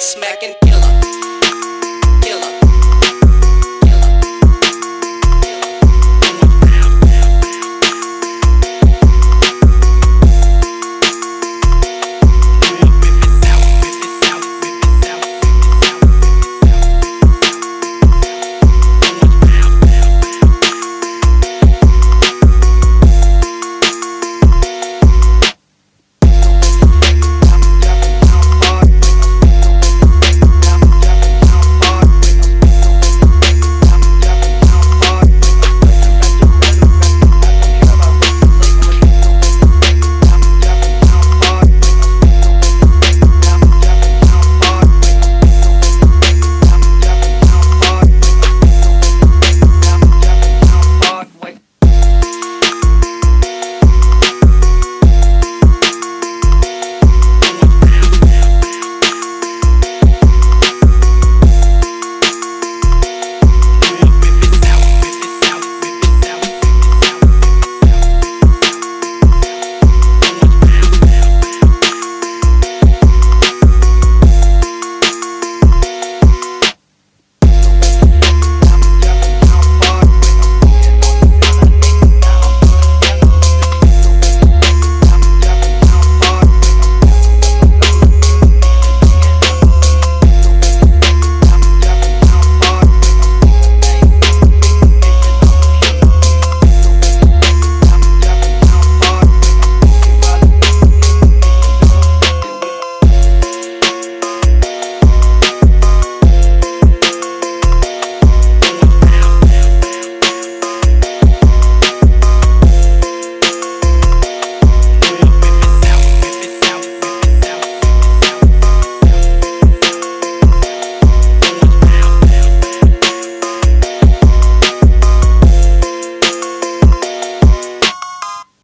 smacking